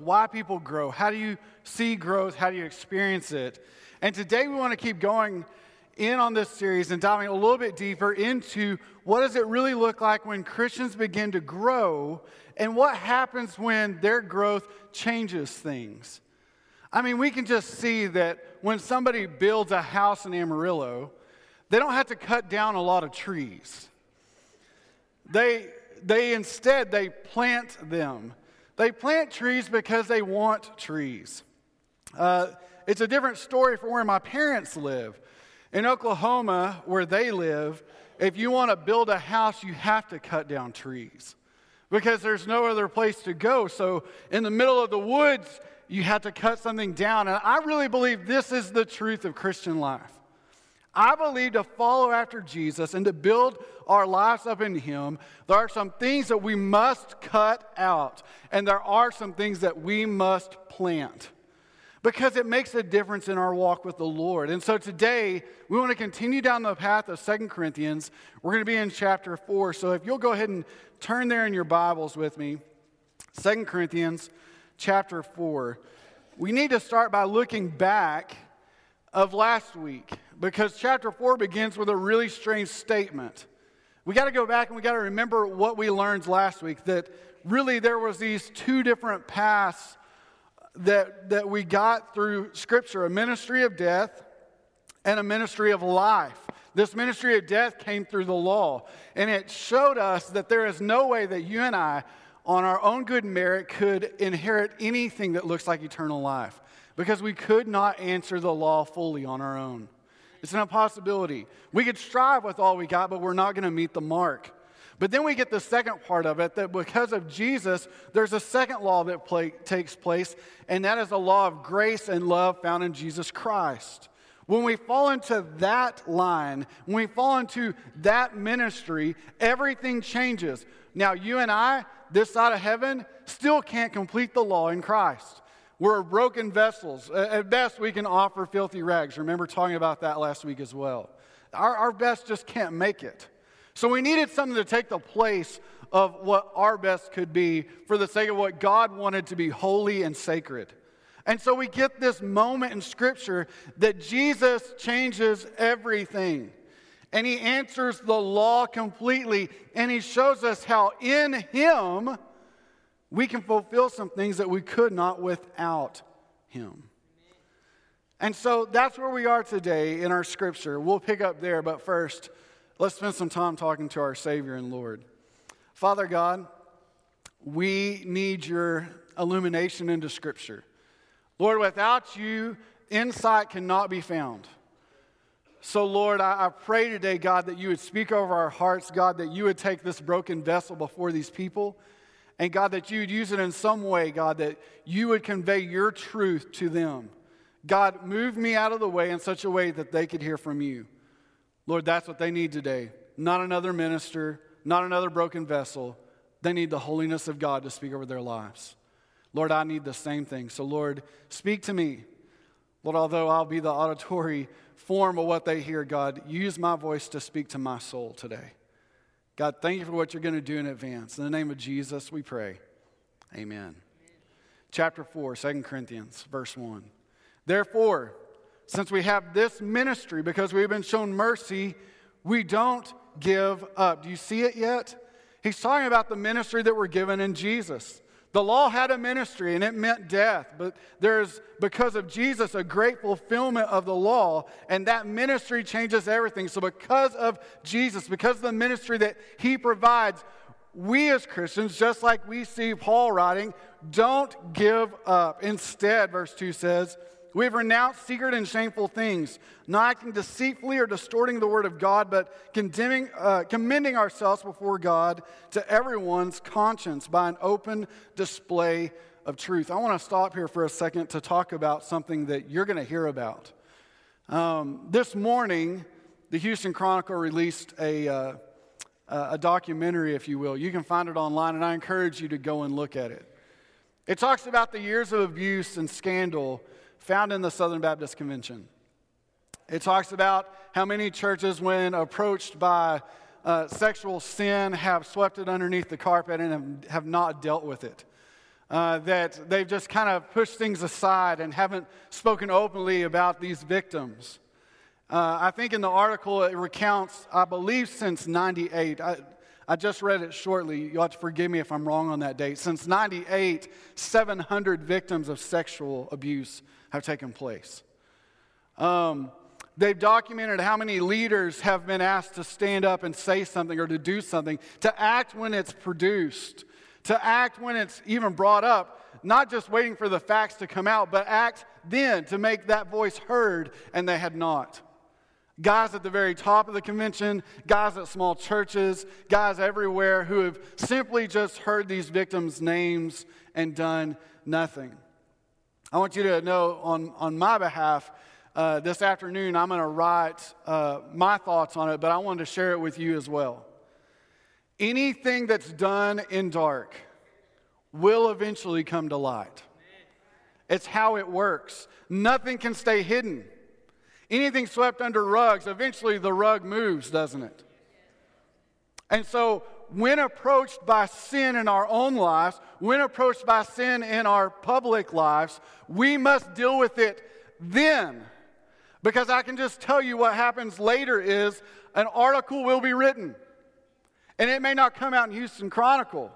why people grow. How do you see growth? How do you experience it? And today we want to keep going in on this series and diving a little bit deeper into what does it really look like when Christians begin to grow and what happens when their growth changes things. I mean, we can just see that when somebody builds a house in Amarillo, they don't have to cut down a lot of trees. They, they instead, they plant them. They plant trees because they want trees. Uh, it's a different story from where my parents live. In Oklahoma, where they live, if you want to build a house, you have to cut down trees because there's no other place to go. So, in the middle of the woods, you have to cut something down. And I really believe this is the truth of Christian life. I believe to follow after Jesus and to build our lives up in Him, there are some things that we must cut out, and there are some things that we must plant because it makes a difference in our walk with the Lord. And so today, we want to continue down the path of Second Corinthians. We're going to be in chapter 4. So if you'll go ahead and turn there in your Bibles with me, Second Corinthians chapter 4. We need to start by looking back of last week because chapter 4 begins with a really strange statement. We got to go back and we got to remember what we learned last week that really there was these two different paths that, that we got through scripture, a ministry of death and a ministry of life. This ministry of death came through the law, and it showed us that there is no way that you and I, on our own good merit, could inherit anything that looks like eternal life because we could not answer the law fully on our own. It's an impossibility. We could strive with all we got, but we're not going to meet the mark. But then we get the second part of it that because of Jesus, there's a second law that play, takes place, and that is the law of grace and love found in Jesus Christ. When we fall into that line, when we fall into that ministry, everything changes. Now, you and I, this side of heaven, still can't complete the law in Christ. We're broken vessels. At best, we can offer filthy rags. Remember talking about that last week as well. Our, our best just can't make it. So we needed something to take the place of what our best could be for the sake of what God wanted to be holy and sacred. And so we get this moment in Scripture that Jesus changes everything. And he answers the law completely. And he shows us how in him we can fulfill some things that we could not without him. And so that's where we are today in our scripture. We'll pick up there, but first, let's spend some time talking to our Savior and Lord. Father God, we need your illumination into scripture. Lord, without you, insight cannot be found. So, Lord, I, I, pray today, God, that you would speak over our hearts, God, that you would take this broken vessel before these people. And God, that you would use it in some way, God, that you would convey your truth to them. God, move me out of the way in such a way that they could hear from you. Lord, that's what they need today. Not another minister, not another broken vessel. They need the holiness of God to speak over their lives. Lord, I need the same thing. So, Lord, speak to me. Lord, although I'll be the auditory form of what they hear, God, use my voice to speak to my soul today. God, thank you for what you're going to do in advance. In the name of Jesus, we pray. Amen. Amen. Chapter 4, 2 Corinthians, verse 1. Therefore, since we have this ministry, because we've been shown mercy, we don't give up. Do you see it yet? He's talking about the ministry that we're given in Jesus. The law had a ministry and it meant death, but there's, because of Jesus, a great fulfillment of the law, and that ministry changes everything. So, because of Jesus, because of the ministry that he provides, we as Christians, just like we see Paul writing, don't give up. Instead, verse 2 says, we have renounced secret and shameful things, not acting deceitfully or distorting the word of God, but condemning, uh, commending ourselves before God to everyone's conscience by an open display of truth. I want to stop here for a second to talk about something that you're going to hear about. Um, this morning, the Houston Chronicle released a, uh, a documentary, if you will. You can find it online, and I encourage you to go and look at it. It talks about the years of abuse and scandal found in the Southern Baptist Convention. It talks about how many churches, when approached by uh, sexual sin, have swept it underneath the carpet and have, not dealt with it. uh, that they've just kind of pushed things aside and haven't spoken openly about these victims. Uh, I think in the article it recounts, I believe, since 98. I, I just read it shortly. You'll have to forgive me if I'm wrong on that date. Since 98, 700 victims of sexual abuse have taken place. Um, they've documented how many leaders have been asked to stand up and say something or to do something, to act when it's produced, to act when it's even brought up, not just waiting for the facts to come out, but act then to make that voice heard, and they had not. Guys at the very top of the convention, guys at small churches, guys everywhere who have simply just heard these victims' names and done nothing. I want you to know on, on my behalf, uh, this afternoon I'm going to write uh, my thoughts on it, but I wanted to share it with you as well. Anything that's done in dark will eventually come to light. It's how it works. Nothing can stay hidden. Anything swept under rugs, eventually the rug moves, doesn't it? And so, when approached by sin in our own lives, when approached by sin in our public lives, we must deal with it then. Because I can just tell you what happens later is an article will be written. And it may not come out in Houston Chronicle,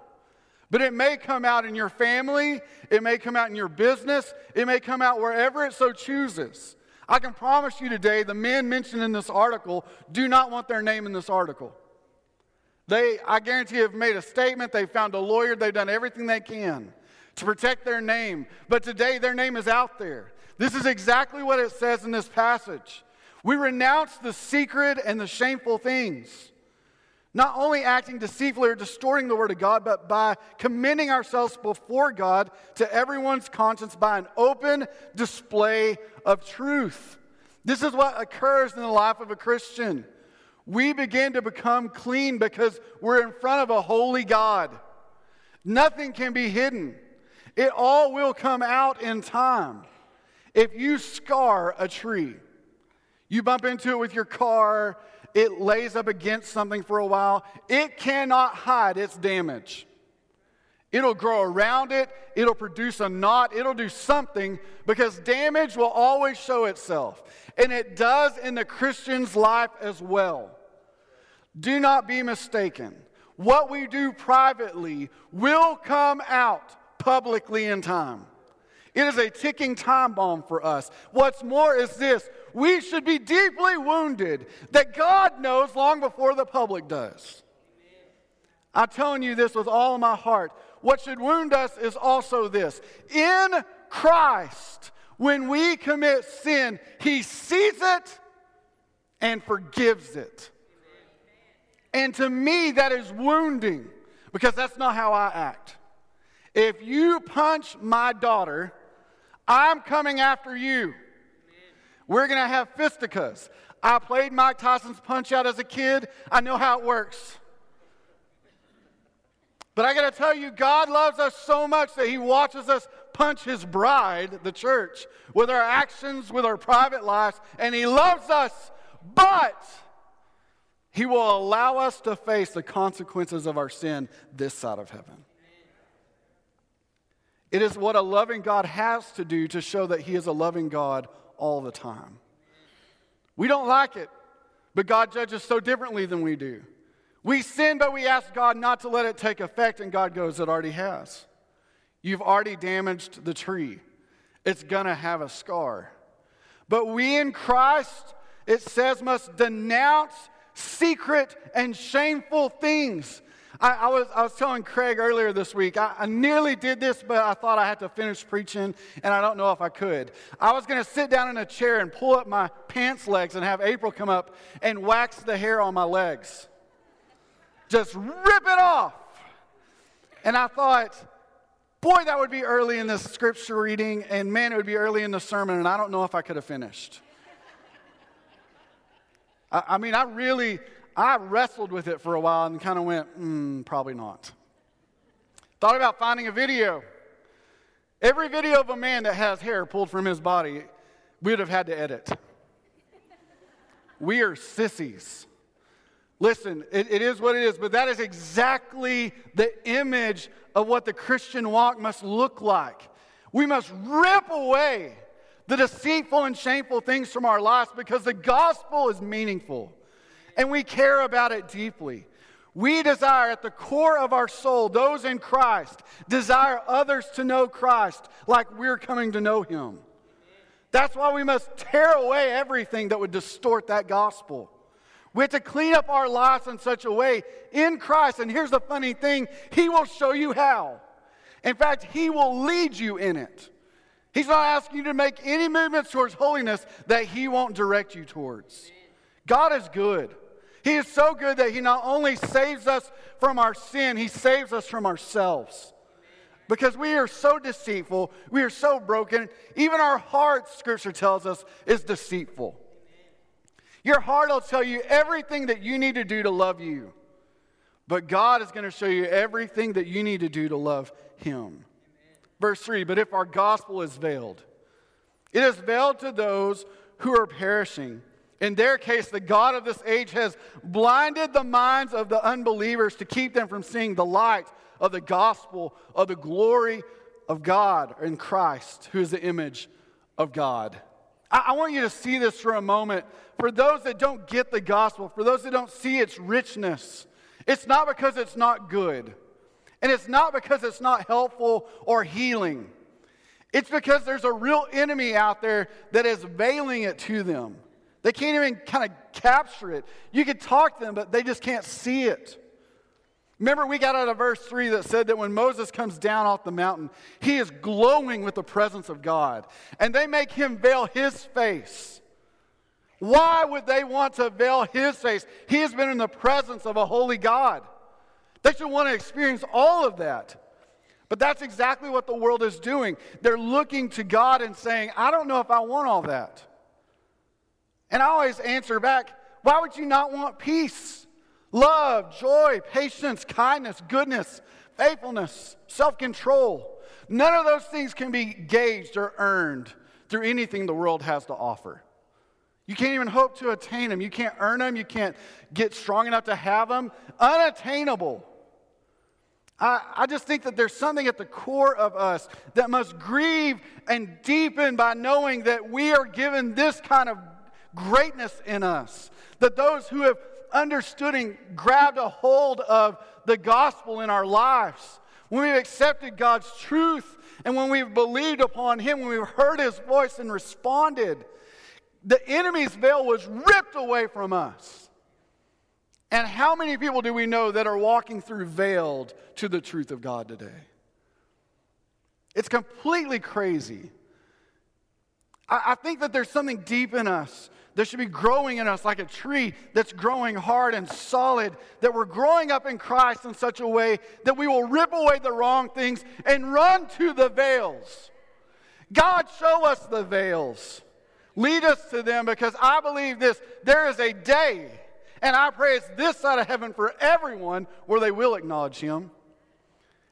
but it may come out in your family, it may come out in your business, it may come out wherever it so chooses. I can promise you today, the men mentioned in this article do not want their name in this article. They, I guarantee, have made a statement. They found a lawyer. They've done everything they can to protect their name. But today, their name is out there. This is exactly what it says in this passage. We renounce the secret and the shameful things not only acting deceitfully or distorting the word of God, but by commending ourselves before God to everyone's conscience by an open display of truth. This is what occurs in the life of a Christian. We begin to become clean because we're in front of a holy God. Nothing can be hidden, it all will come out in time. If you scar a tree, you bump into it with your car, it lays up against something for a while, it cannot hide its damage. It'll grow around it, it'll produce a knot, it'll do something because damage will always show itself. And it does in the Christian's life as well. Do not be mistaken. What we do privately will come out publicly in time. It is a ticking time bomb for us. What's more is this we should be deeply wounded that God knows long before the public does. I'm telling you this with all my heart. What should wound us is also this in Christ, when we commit sin, He sees it and forgives it. And to me, that is wounding because that's not how I act. If you punch my daughter, I'm coming after you. We're going to have fisticuffs. I played Mike Tyson's Punch Out as a kid. I know how it works. But I got to tell you, God loves us so much that He watches us punch His bride, the church, with our actions, with our private lives, and He loves us, but He will allow us to face the consequences of our sin this side of heaven. It is what a loving God has to do to show that He is a loving God all the time. We don't like it, but God judges so differently than we do. We sin, but we ask God not to let it take effect, and God goes, It already has. You've already damaged the tree, it's going to have a scar. But we in Christ, it says, must denounce secret and shameful things I, I, was, I was telling Craig earlier this week, I, I nearly did this, but I thought I had to finish preaching, and I don't know if I could. I was going to sit down in a chair and pull up my pants legs and have April come up and wax the hair on my legs. Just rip it off. And I thought, boy, that would be early in this scripture reading, and man, it would be early in the sermon, and I don't know if I could have finished. I, I mean, I really, I wrestled with it for a while and kind of went, hmm, probably not. Thought about finding a video. Every video of a man that has hair pulled from his body, we would have had to edit. we are sissies. Listen, it, it is what it is, but that is exactly the image of what the Christian walk must look like. We must rip away the deceitful and shameful things from our lives because the gospel is meaningful and we care about it deeply. We desire at the core of our soul, those in Christ, desire others to know Christ like we're coming to know Him. That's why we must tear away everything that would distort that gospel. We have to clean up our lives in such a way in Christ. And here's the funny thing He will show you how. In fact, He will lead you in it. He's not asking you to make any movements towards holiness that He won't direct you towards. God is good. He is so good that He not only saves us from our sin, He saves us from ourselves. Because we are so deceitful, we are so broken. Even our heart, Scripture tells us, is deceitful. Your heart will tell you everything that you need to do to love you. But God is going to show you everything that you need to do to love Him. Verse 3 But if our gospel is veiled, it is veiled to those who are perishing. In their case, the God of this age has blinded the minds of the unbelievers to keep them from seeing the light of the gospel of the glory of God in Christ, who is the image of God. I, I want you to see this for a moment. For those that don't get the gospel, for those that don't see its richness, it's not because it's not good. And it's not because it's not helpful or healing. It's because there's a real enemy out there that is veiling it to them. They can't even kind of capture it. You can talk to them, but they just can't see it. Remember, we got out of verse 3 that said that when Moses comes down off the mountain, he is glowing with the presence of God. And they make him veil his face. Why would they want to veil his face? He has been in the presence of a holy God. They should want to experience all of that. But that's exactly what the world is doing. They're looking to God and saying, I don't know if I want all that. And I always answer back, why would you not want peace, love, joy, patience, kindness, goodness, faithfulness, self control? None of those things can be gauged or earned through anything the world has to offer. You can't even hope to attain them. You can't earn them. You can't get strong enough to have them. Unattainable. I, I just think that there's something at the core of us that must grieve and deepen by knowing that we are given this kind of greatness in us. That those who have understood and grabbed a hold of the gospel in our lives, when we've accepted God's truth and when we've believed upon Him, when we've heard His voice and responded, the enemy's veil was ripped away from us. And how many people do we know that are walking through veiled to the truth of God today? It's completely crazy. I, I, think that there's something deep in us that should be growing in us like a tree that's growing hard and solid, that we're growing up in Christ in such a way that we will rip away the wrong things and run to the veils. God, show us the veils. Lead us to them because I believe this there is a day and I pray it's this side of heaven for everyone where they will acknowledge Him.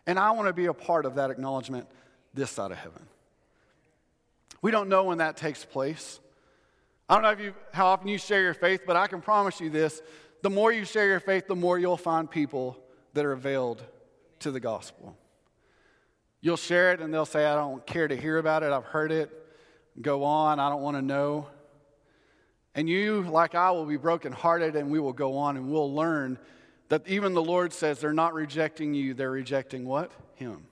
And I want to be a part of that acknowledgement this side of heaven. We don't know when that takes place. I don't know if you, how often you share your faith, but I can promise you this the more you share your faith, the more you'll find people that are veiled to the gospel. You'll share it and they'll say, I don't care to hear about it, I've heard it. Go on, I don't want to know. And you, like I, will be brokenhearted, and we will go on and we'll learn that even the Lord says they're not rejecting you, they're rejecting what? Him.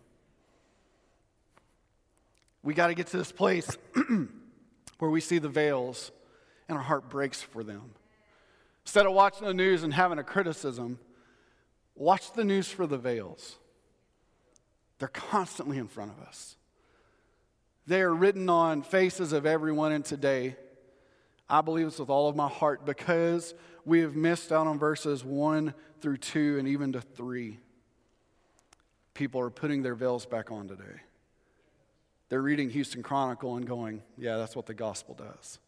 We got to get to this place where we see the veils and our heart breaks for them. Instead of watching the news and having a criticism, watch the news for the veils. They're constantly in front of us. They are written on faces of everyone in today I believe this with all of my heart because we have missed out on verses 1 through 2 and even to 3. People are putting their veils back on today. They're reading Houston Chronicle and going, yeah, that's what the gospel does.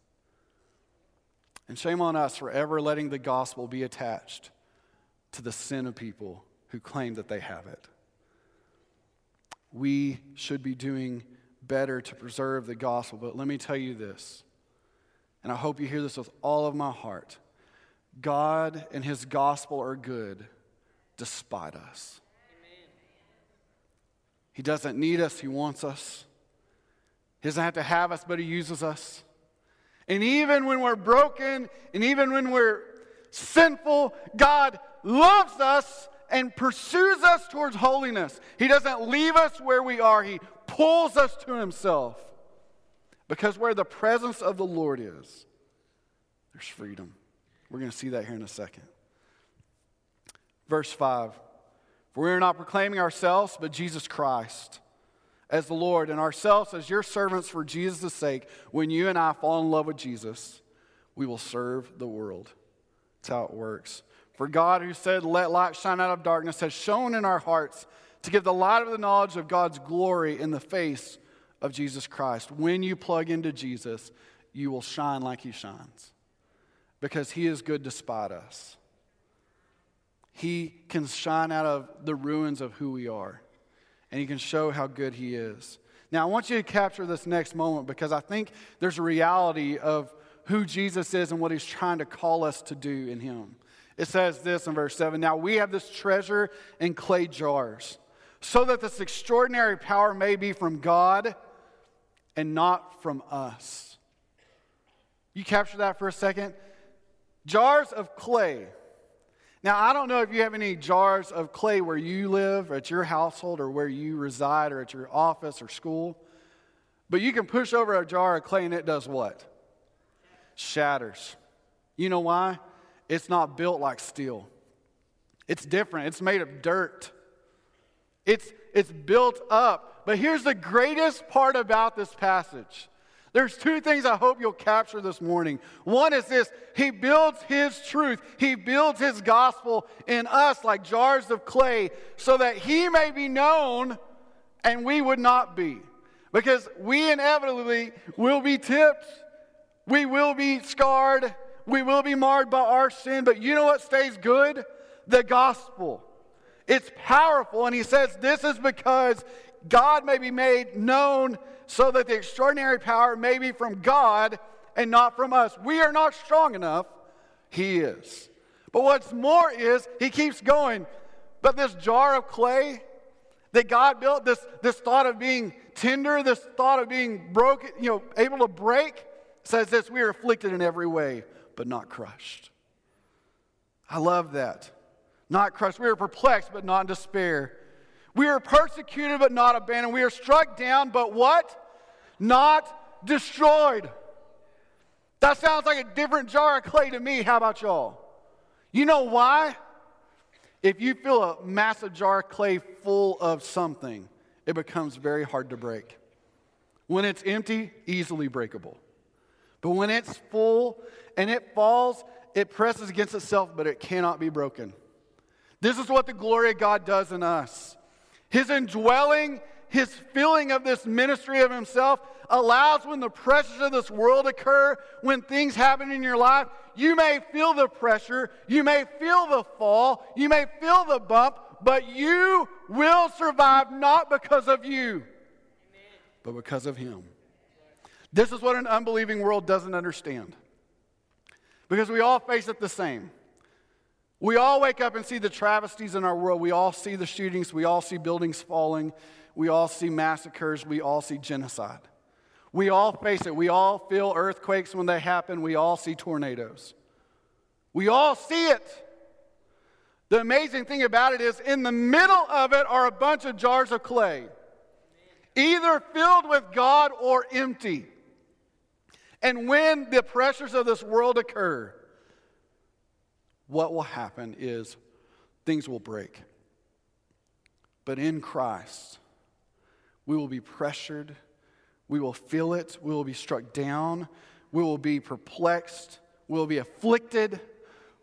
And shame on us for ever letting the gospel be attached to the sin of people who claim that they have it. We should be doing better to preserve the gospel, but let me tell you this and I hope you hear this with all of my heart God and His gospel are good despite us. He doesn't need us, He wants us. He doesn't have to have us, but He uses us. And even when we're broken, and even when we're sinful, God loves us and pursues us towards holiness. He doesn't leave us where we are, He pulls us to Himself. Because where the presence of the Lord is, there's freedom. We're going to see that here in a second. Verse 5 For we are not proclaiming ourselves, but Jesus Christ as the Lord, and ourselves as your servants for Jesus' sake. When you and I fall in love with Jesus, we will serve the world. That's how it works. For God, who said, Let light shine out of darkness, has shone in our hearts to give the light of the knowledge of God's glory in the face of Jesus Christ. When you plug into Jesus, you will shine like he shines because he is good despite us. He can shine out of the ruins of who we are, and he can show how good he is. Now, I want you to capture this next moment because I think there's a reality of who Jesus is and what he's trying to call us to do in him. It says this in verse 7 Now we have this treasure in clay jars, so that this extraordinary power may be from God and not from us. You capture that for a second? Jars of clay. Now, I don't know if you have any jars of clay where you live, at your household, or where you reside, or at your office or school, but you can push over a jar of clay and it does what? Shatters. You know why? It's not built like steel. It's different. It's made of dirt. It's, it's built up. But here's the greatest part about this passage. There's two things I hope you'll capture this morning. One is this He builds His truth, He builds His gospel in us like jars of clay so that He may be known and we would not be. Because we inevitably will be tipped, we will be scarred, we will be marred by our sin, but you know what stays good? The gospel. It's powerful, and he says this is because God may be made known so that the extraordinary power may be from God and not from us. We are not strong enough, he is. But what's more is, he keeps going, but this jar of clay that God built, this, this thought of being tender, this thought of being broken, you know, able to break, says this we are afflicted in every way but not crushed. I love that. Not crushed. We are perplexed, but not in despair. We are persecuted, but not abandoned. We are struck down, but what? Not destroyed. That sounds like a different jar of clay to me. How about y'all? You know why? If you fill a massive jar of clay full of something, it becomes very hard to break. When it's empty, easily breakable. But when it's full and it falls, it presses against itself, but it cannot be broken. This is what the glory of God does in us. His indwelling, his filling of this ministry of himself allows when the pressures of this world occur, when things happen in your life, you may feel the pressure, you may feel the fall, you may feel the bump, but you will survive not because of you, but because of him. This is what an unbelieving world doesn't understand. Because we all face it the same. We all wake up and see the travesties in our world. We all see the shootings. We all see buildings falling. We all see massacres. We all see genocide. We all face it. We all feel earthquakes when they happen. We all see tornadoes. We all see it. The amazing thing about it is, in the middle of it are a bunch of jars of clay, either filled with God or empty. And when the pressures of this world occur, what will happen is things will break. But in Christ, we will be pressured, we will feel it, we will be struck down, we will be perplexed, we will be afflicted,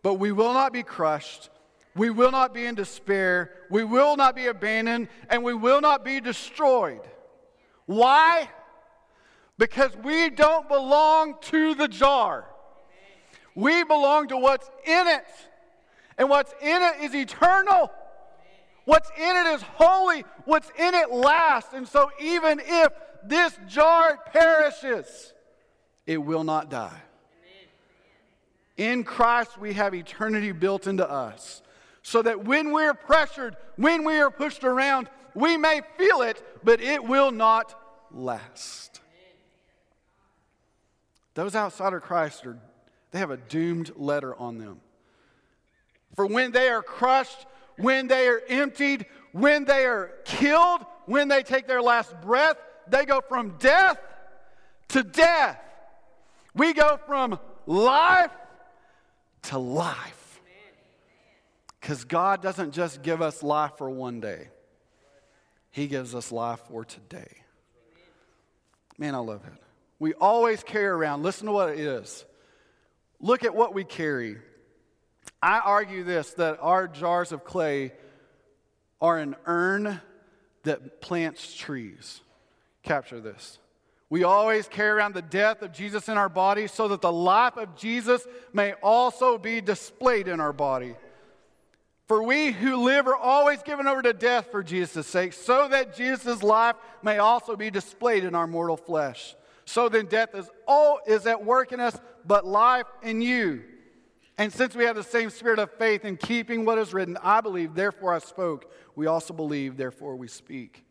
but we will not be crushed. We will not be in despair. We will not be abandoned, and we will not be destroyed. Why? because we don't belong to the jar. We belong to what's in it. And what's in it is eternal. What's in it is holy. What's in it lasts. And so, even if this jar perishes, it will not die. In Christ, we have eternity built into us. So that when we're pressured, when we are pushed around, We may feel it, but it will not last. Those outside of Christ are they have a doomed letter on them. For when they are crushed, when they are emptied, when they are killed, when they take their last breath, they go from death to death. We go from life to life. Because God doesn't just give us life for one day, He gives us life for today. Man, I love it. We always carry around, listen to what it is. Look at what we carry. I argue this that our jars of clay are an urn that plants trees. Capture this. We always carry around the death of Jesus in our body so that the life of Jesus may also be displayed in our body. For we who live are always given over to death for Jesus' sake, so that Jesus' life may also be displayed in our mortal flesh. So then death is all is at work in us, but life in you. And since we have the same spirit of faith in keeping what is written, I believe, therefore I spoke. We also believe, therefore we speak.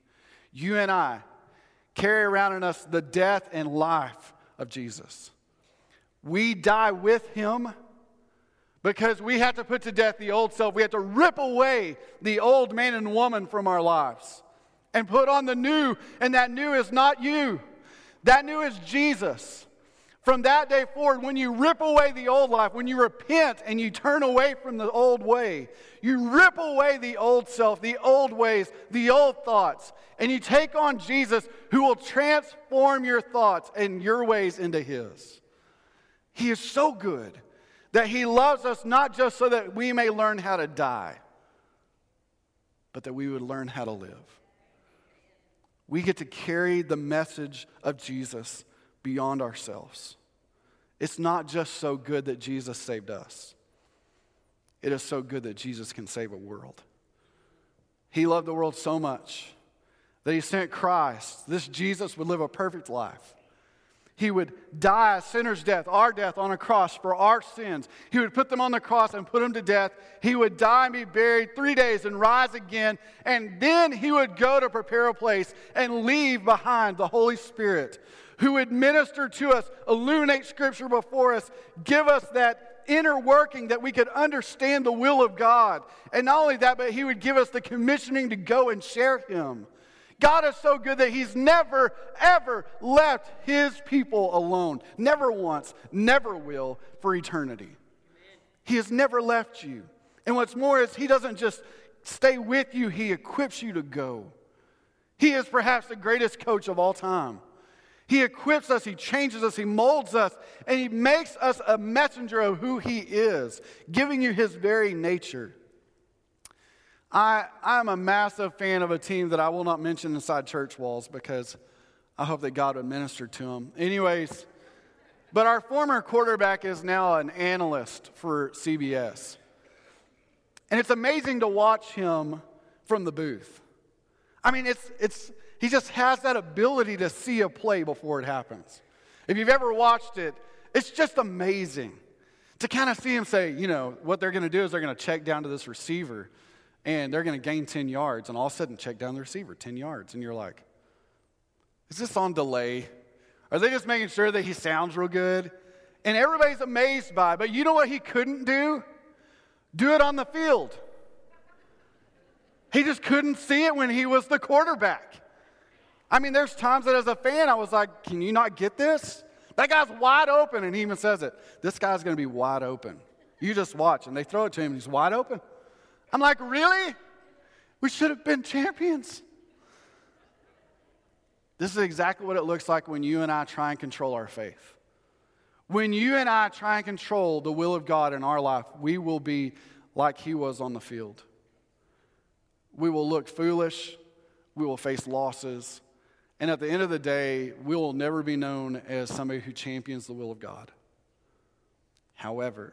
You and I carry around in us the death and life of Jesus. We die with him because we have to put to death the old self. We have to rip away the old man and woman from our lives and put on the new, and that new is not you. That new is Jesus. From that day forward, when you rip away the old life, when you repent and you turn away from the old way, you rip away the old self, the old ways, the old thoughts, and you take on Jesus who will transform your thoughts and your ways into His. He is so good that He loves us not just so that we may learn how to die, but that we would learn how to live. We get to carry the message of Jesus beyond ourselves. It's not just so good that Jesus saved us, it is so good that Jesus can save a world. He loved the world so much that he sent Christ. This Jesus would live a perfect life. He would die a sinner's death, our death on a cross for our sins. He would put them on the cross and put them to death. He would die and be buried three days and rise again. And then he would go to prepare a place and leave behind the Holy Spirit who would minister to us, illuminate Scripture before us, give us that inner working that we could understand the will of God. And not only that, but he would give us the commissioning to go and share him. God is so good that He's never, ever left His people alone. Never once, never will for eternity. He has never left you. And what's more is He doesn't just stay with you, He equips you to go. He is perhaps the greatest coach of all time. He equips us, He changes us, He molds us, and He makes us a messenger of who He is, giving you His very nature. I, I'm a massive fan of a team that I will not mention inside church walls because I hope that God would minister to them. Anyways, but our former quarterback is now an analyst for CBS. And it's amazing to watch him from the booth. I mean, it's, it's, he just has that ability to see a play before it happens. If you've ever watched it, it's just amazing to kind of see him say, you know, what they're going to do is they're going to check down to this receiver and they're going to gain 10 yards, and all of a sudden check down the receiver 10 yards. And you're like, is this on delay? Are they just making sure that he sounds real good? And everybody's amazed by it. But you know what he couldn't do? Do it on the field. He just couldn't see it when he was the quarterback. I mean, there's times that as a fan, I was like, can you not get this? That guy's wide open. And he even says it. This guy's going to be wide open. You just watch. And they throw it to him, he's wide open. I'm like, really? We should have been champions. This is exactly what it looks like when you and I try and control our faith. When you and I try and control the will of God in our life, we will be like he was on the field. We will look foolish, we will face losses, and at the end of the day, we will never be known as somebody who champions the will of God. However,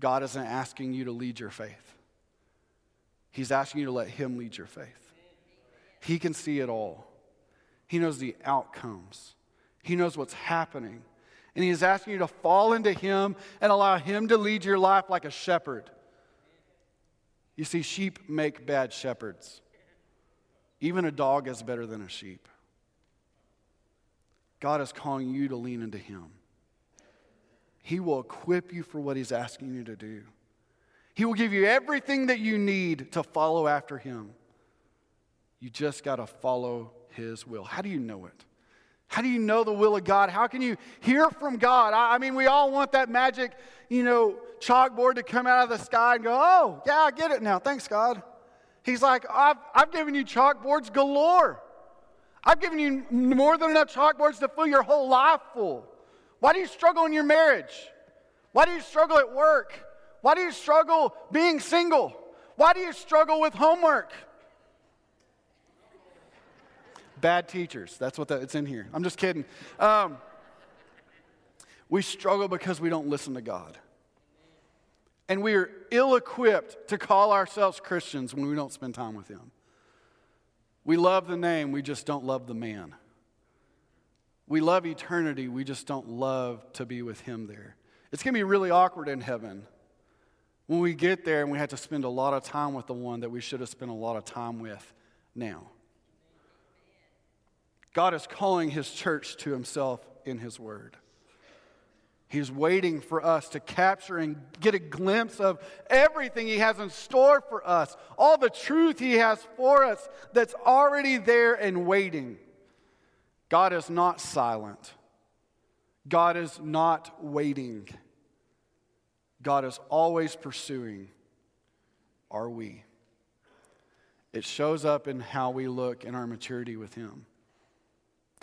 God isn't asking you to lead your faith. He's asking you to let Him lead your faith. He can see it all, He knows the outcomes, He knows what's happening. And He's asking you to fall into Him and allow Him to lead your life like a shepherd. You see, sheep make bad shepherds. Even a dog is better than a sheep. God is calling you to lean into Him. He will equip you for what He's asking you to do. He will give you everything that you need to follow after Him. You just got to follow His will. How do you know it? How do you know the will of God? How can you hear from God? I, I mean, we all want that magic, you know, chalkboard to come out of the sky and go, oh, yeah, I get it now. Thanks, God. He's like, I've, I've given you chalkboards galore. I've given you more than enough chalkboards to fill your whole life full. Why do you struggle in your marriage? Why do you struggle at work? Why do you struggle being single? Why do you struggle with homework? Bad teachers. That's what that, it's in here. I'm just kidding. Um, we struggle because we don't listen to God. And we are ill equipped to call ourselves Christians when we don't spend time with Him. We love the name, we just don't love the man. We love eternity, we just don't love to be with Him there. It's going to be really awkward in heaven when we get there and we have to spend a lot of time with the one that we should have spent a lot of time with now. God is calling His church to Himself in His Word. He's waiting for us to capture and get a glimpse of everything He has in store for us, all the truth He has for us that's already there and waiting. God is not silent, God is not waiting. God is always pursuing. Are we? It shows up in how we look in our maturity with Him.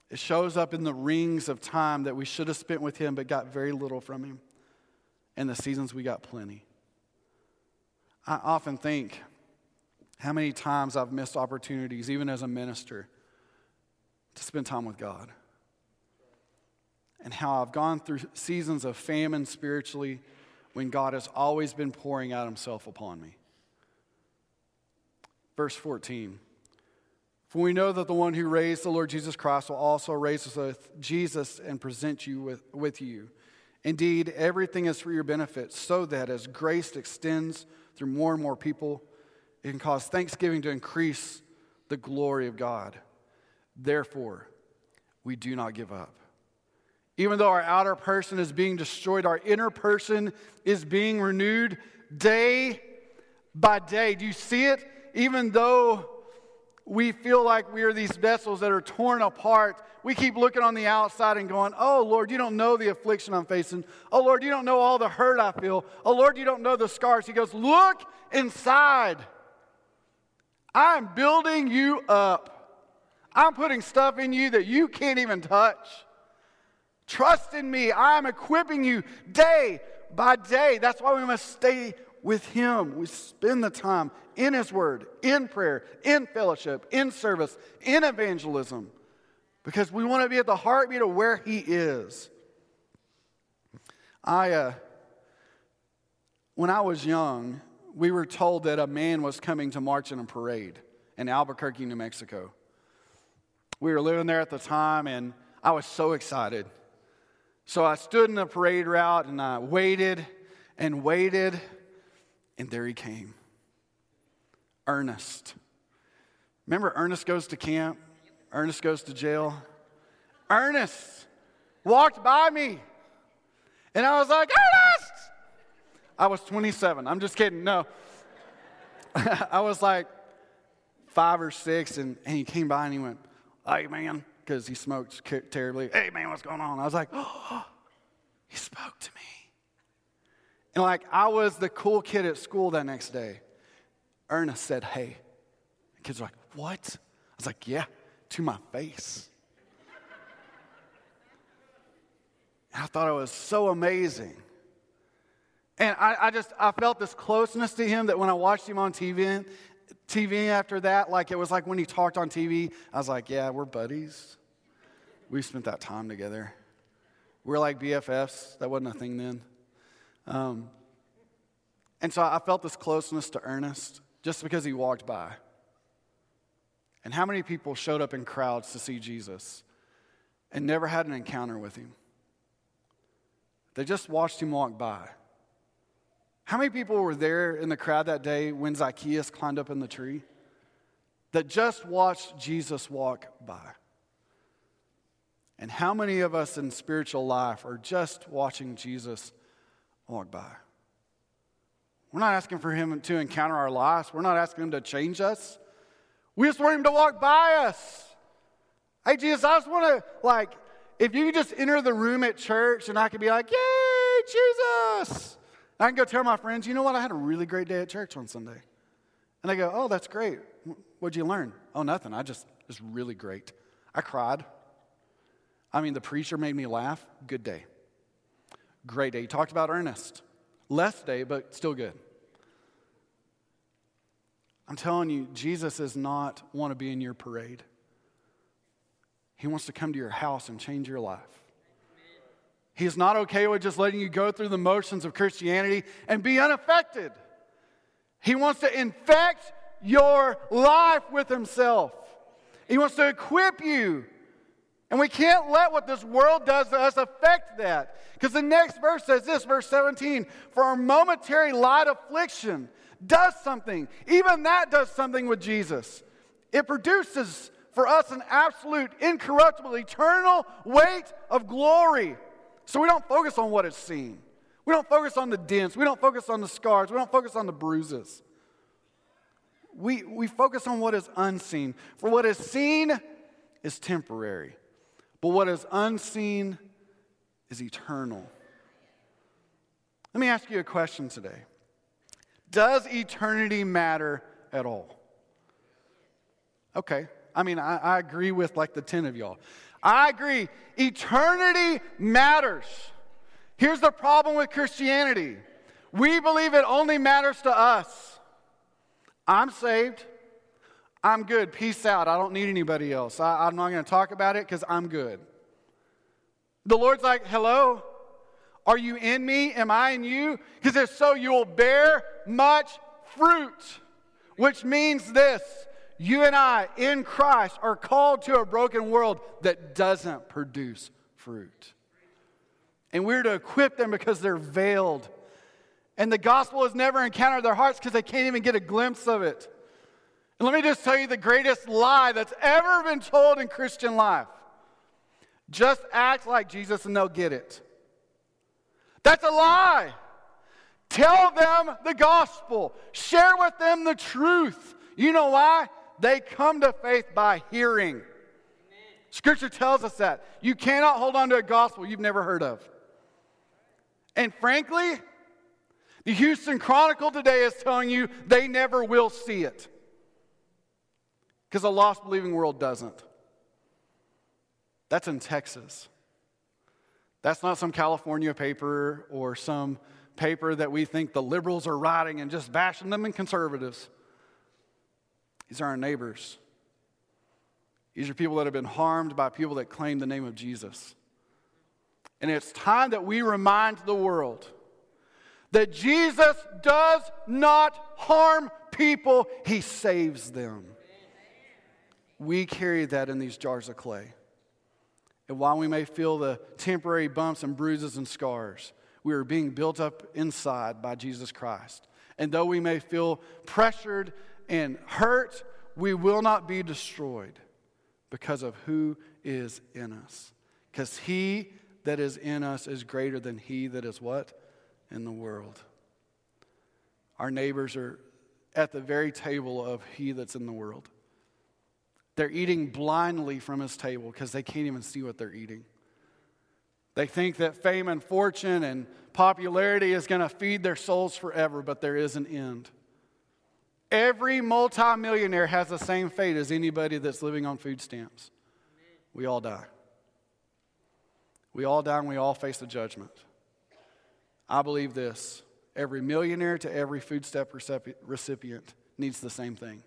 It shows up in the rings of time that we should have spent with Him but got very little from Him. And the seasons we got plenty. I often think how many times I've missed opportunities, even as a minister, to spend time with God. And how I've gone through seasons of famine spiritually when God has always been pouring out Himself upon me. Verse 14. For we know that the one who raised the Lord Jesus Christ will also raise us with Jesus and present you with, with you. Indeed, everything is for your benefit, so that as grace extends through more and more people, it can cause thanksgiving to increase the glory of God. Therefore, we do not give up. Even though our outer person is being destroyed, our inner person is being renewed day by day. Do you see it? Even though we feel like we are these vessels that are torn apart. We keep looking on the outside and going, Oh, Lord, you don't know the affliction I'm facing. Oh, Lord, you don't know all the hurt I feel. Oh, Lord, you don't know the scars. He goes, Look inside. I'm building you up. I'm putting stuff in you that you can't even touch. Trust in me. I'm equipping you day by day. That's why we must stay with Him. We spend the time in His Word, in prayer, in fellowship, in service, in evangelism, because we want to be at the heartbeat of where He is. I, uh, when I was young, we were told that a man was coming to march in a parade in Albuquerque, New Mexico. We were living there at the time, and I was so excited. So I stood in the parade route and I waited and waited, and there he came. Ernest. Remember, Ernest goes to camp, Ernest goes to jail. Ernest walked by me, and I was like, Ernest! I was 27. I'm just kidding. No. I was like five or six, and, and he came by and he went, Hey, man, because he smoked terribly. Hey, man, what's going on? I was like, Oh, he spoke to me. And like, I was the cool kid at school that next day. Ernest said, Hey. The kids were like, What? I was like, Yeah, to my face. I thought it was so amazing. And I, I, just, I felt this closeness to him that when I watched him on TV, TV after that, like it was like when he talked on TV, I was like, yeah, we're buddies. We spent that time together. We're like BFFs. That wasn't a thing then. Um, and so I felt this closeness to Ernest just because he walked by. And how many people showed up in crowds to see Jesus and never had an encounter with him? They just watched him walk by. How many people were there in the crowd that day when Zacchaeus climbed up in the tree? that just watched Jesus walk by? And how many of us in spiritual life are just watching Jesus walk by? We're not asking for him to encounter our lives. We're not asking him to change us. We just want him to walk by us. Hey, Jesus, I just want to, like, if you just enter the room at church and I could be like, Yay, Jesus. I can go tell my friends, you know what? I had a really great day at church on Sunday. And they go, Oh, that's great. What'd you learn? Oh, nothing. I just, it's really great. I cried. I mean, the preacher made me laugh. Good day. Great day. He talked about Ernest. Less day, but still good. I'm telling you, Jesus does not want to be in your parade. He wants to come to your house and change your life. He is not okay with just letting you go through the motions of Christianity and be unaffected. He wants to infect your life with Himself. He wants to equip you. And we can't let what this world does to us affect that. Because the next verse says this, verse 17 For our momentary light affliction does something. Even that does something with Jesus. It produces for us an absolute, incorruptible, eternal weight of glory. So we don't focus on what is seen. We don't focus on the dents. We don't focus on the scars. We don't focus on the bruises. We, we focus on what is unseen. For what is seen is temporary, but what is unseen is eternal. Let me ask you a question today Does eternity matter at all? Okay. I mean, I, I agree with like the 10 of y'all. I agree. Eternity matters. Here's the problem with Christianity we believe it only matters to us. I'm saved. I'm good. Peace out. I don't need anybody else. I, am not going to talk about it because I'm good. The Lord's like, hello? Are you in me? Am I in you? Because if so, you will bear much fruit, which means this you and I in Christ are called to a broken world that doesn't produce fruit. And we're to equip them because they're veiled. And the gospel has never encountered their hearts because they can't even get a glimpse of it. And let me just tell you the greatest lie that's ever been told in Christian life just act like Jesus and they'll get it. That's a lie. Tell them the gospel, share with them the truth. You know why? They come to faith by hearing. Scripture tells us that. You cannot hold on to a gospel you've never heard of. And frankly, the Houston Chronicle today is telling you they never will see it. Because a lost believing world doesn't. That's in Texas. That's not some California paper or some paper that we think the liberals are writing and just bashing them and conservatives. These are our neighbors. These are people that have been harmed by people that claim the name of Jesus. And it's time that we remind the world that Jesus does not harm people, he saves them. We carry that in these jars of clay. And while we may feel the temporary bumps and bruises and scars, we are being built up inside by Jesus Christ. And though we may feel pressured and hurt, we will not be destroyed because of who is in us. Because he that is in us is greater than he that is what? In the world. Our neighbors are at the very table of he that's in the world. They're eating blindly from his table because they can't even see what they're eating. They think that fame and fortune and popularity is going to feed their souls forever, but there is an end. Every multimillionaire has the same fate as anybody that's living on food stamps. We all die. We all die and we all face the judgment. I believe this every millionaire to every food stamp recipient needs the same thing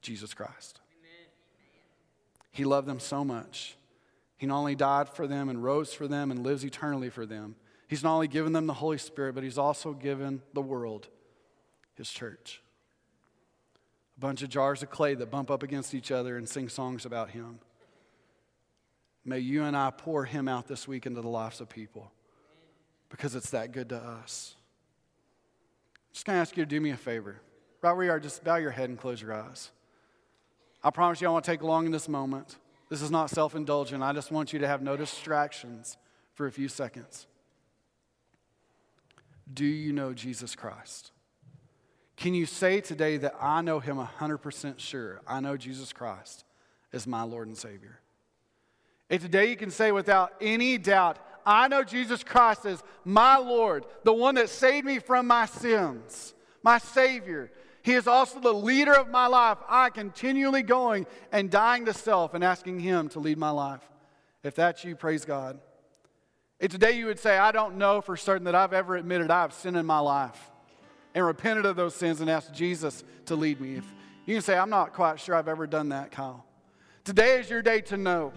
Jesus Christ. He loved them so much. He not only died for them and rose for them and lives eternally for them, He's not only given them the Holy Spirit, but He's also given the world His church A bunch of jars of clay that bump up against each other and sing songs about Him. May you and I pour Him out this week into the lives of people because it's that good to us. Just going to ask you to do me a favor. Right where you are, just bow your head and close your eyes. I promise you I won't take long in this moment. This is not self indulgent. I just want you to have no distractions for a few seconds. Do you know Jesus Christ? Can you say today that I know him 100% sure? I know Jesus Christ as my Lord and Savior. And today you can say without any doubt, I know Jesus Christ as my Lord, the one that saved me from my sins, my Savior. He is also the leader of my life. I continually going and dying to self and asking Him to lead my life. If that's you, praise God. If today you would say, I don't know for certain that I've ever admitted I have sinned in my life and repented of those sins and asked Jesus to lead me. If you can say, I'm not quite sure I've ever done that, Kyle. Today is your day to know.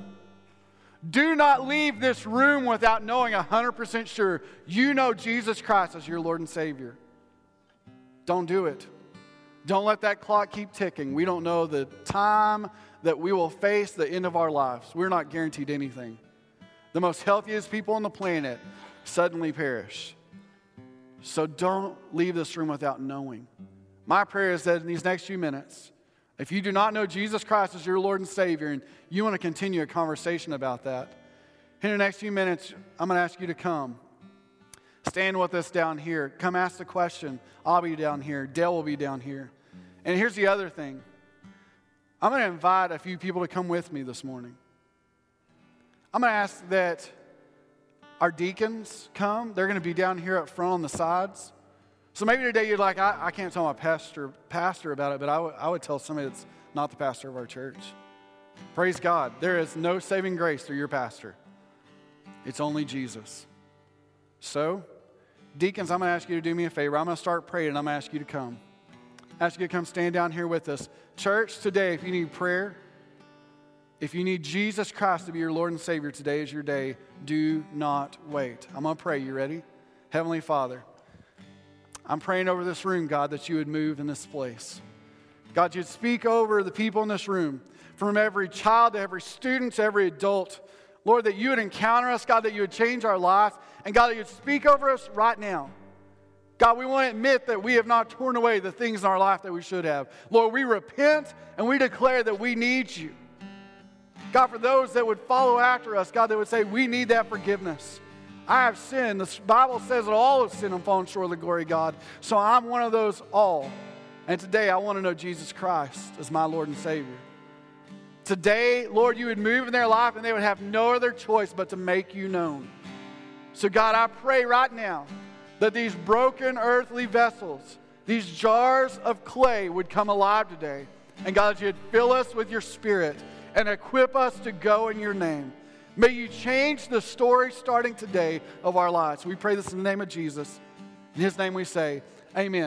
Do not leave this room without knowing 100% sure you know Jesus Christ as your Lord and Savior. Don't do it. Don't let that clock keep ticking. We don't know the time that we will face the end of our lives. We're not guaranteed anything. The most healthiest people on the planet suddenly perish. So don't leave this room without knowing. My prayer is that in these next few minutes, if you do not know Jesus Christ as your Lord and Savior, and you want to continue a conversation about that, in the next few minutes, I'm going to ask you to come. Stand with us down here. Come ask the question. I'll be down here. Dale will be down here. And here's the other thing I'm going to invite a few people to come with me this morning. I'm going to ask that our deacons come. They're going to be down here up front on the sides. So maybe today you're like, I, I can't tell my pastor, pastor about it, but I, w- I would tell somebody that's not the pastor of our church. Praise God. There is no saving grace through your pastor, it's only Jesus. So, deacons, I'm going to ask you to do me a favor. I'm going to start praying and I'm going to ask you to come. Ask you to come stand down here with us. Church, today, if you need prayer, if you need Jesus Christ to be your Lord and Savior, today is your day. Do not wait. I'm going to pray. You ready? Heavenly Father, I'm praying over this room, God, that you would move in this place. God, you'd speak over the people in this room, from every child to every student to every adult. Lord, that you would encounter us, God, that you would change our lives, and God, that you'd speak over us right now. God, we want to admit that we have not torn away the things in our life that we should have. Lord, we repent and we declare that we need you. God, for those that would follow after us, God, that would say, we need that forgiveness. I have sinned. The Bible says that all have sinned and fallen short of the glory of God. So I'm one of those all. And today I want to know Jesus Christ as my Lord and Savior. Today, Lord, you would move in their life and they would have no other choice but to make you known. So, God, I pray right now that these broken earthly vessels, these jars of clay, would come alive today. And God, that you'd fill us with your spirit and equip us to go in your name. May you change the story starting today of our lives. We pray this in the name of Jesus. In his name we say, Amen.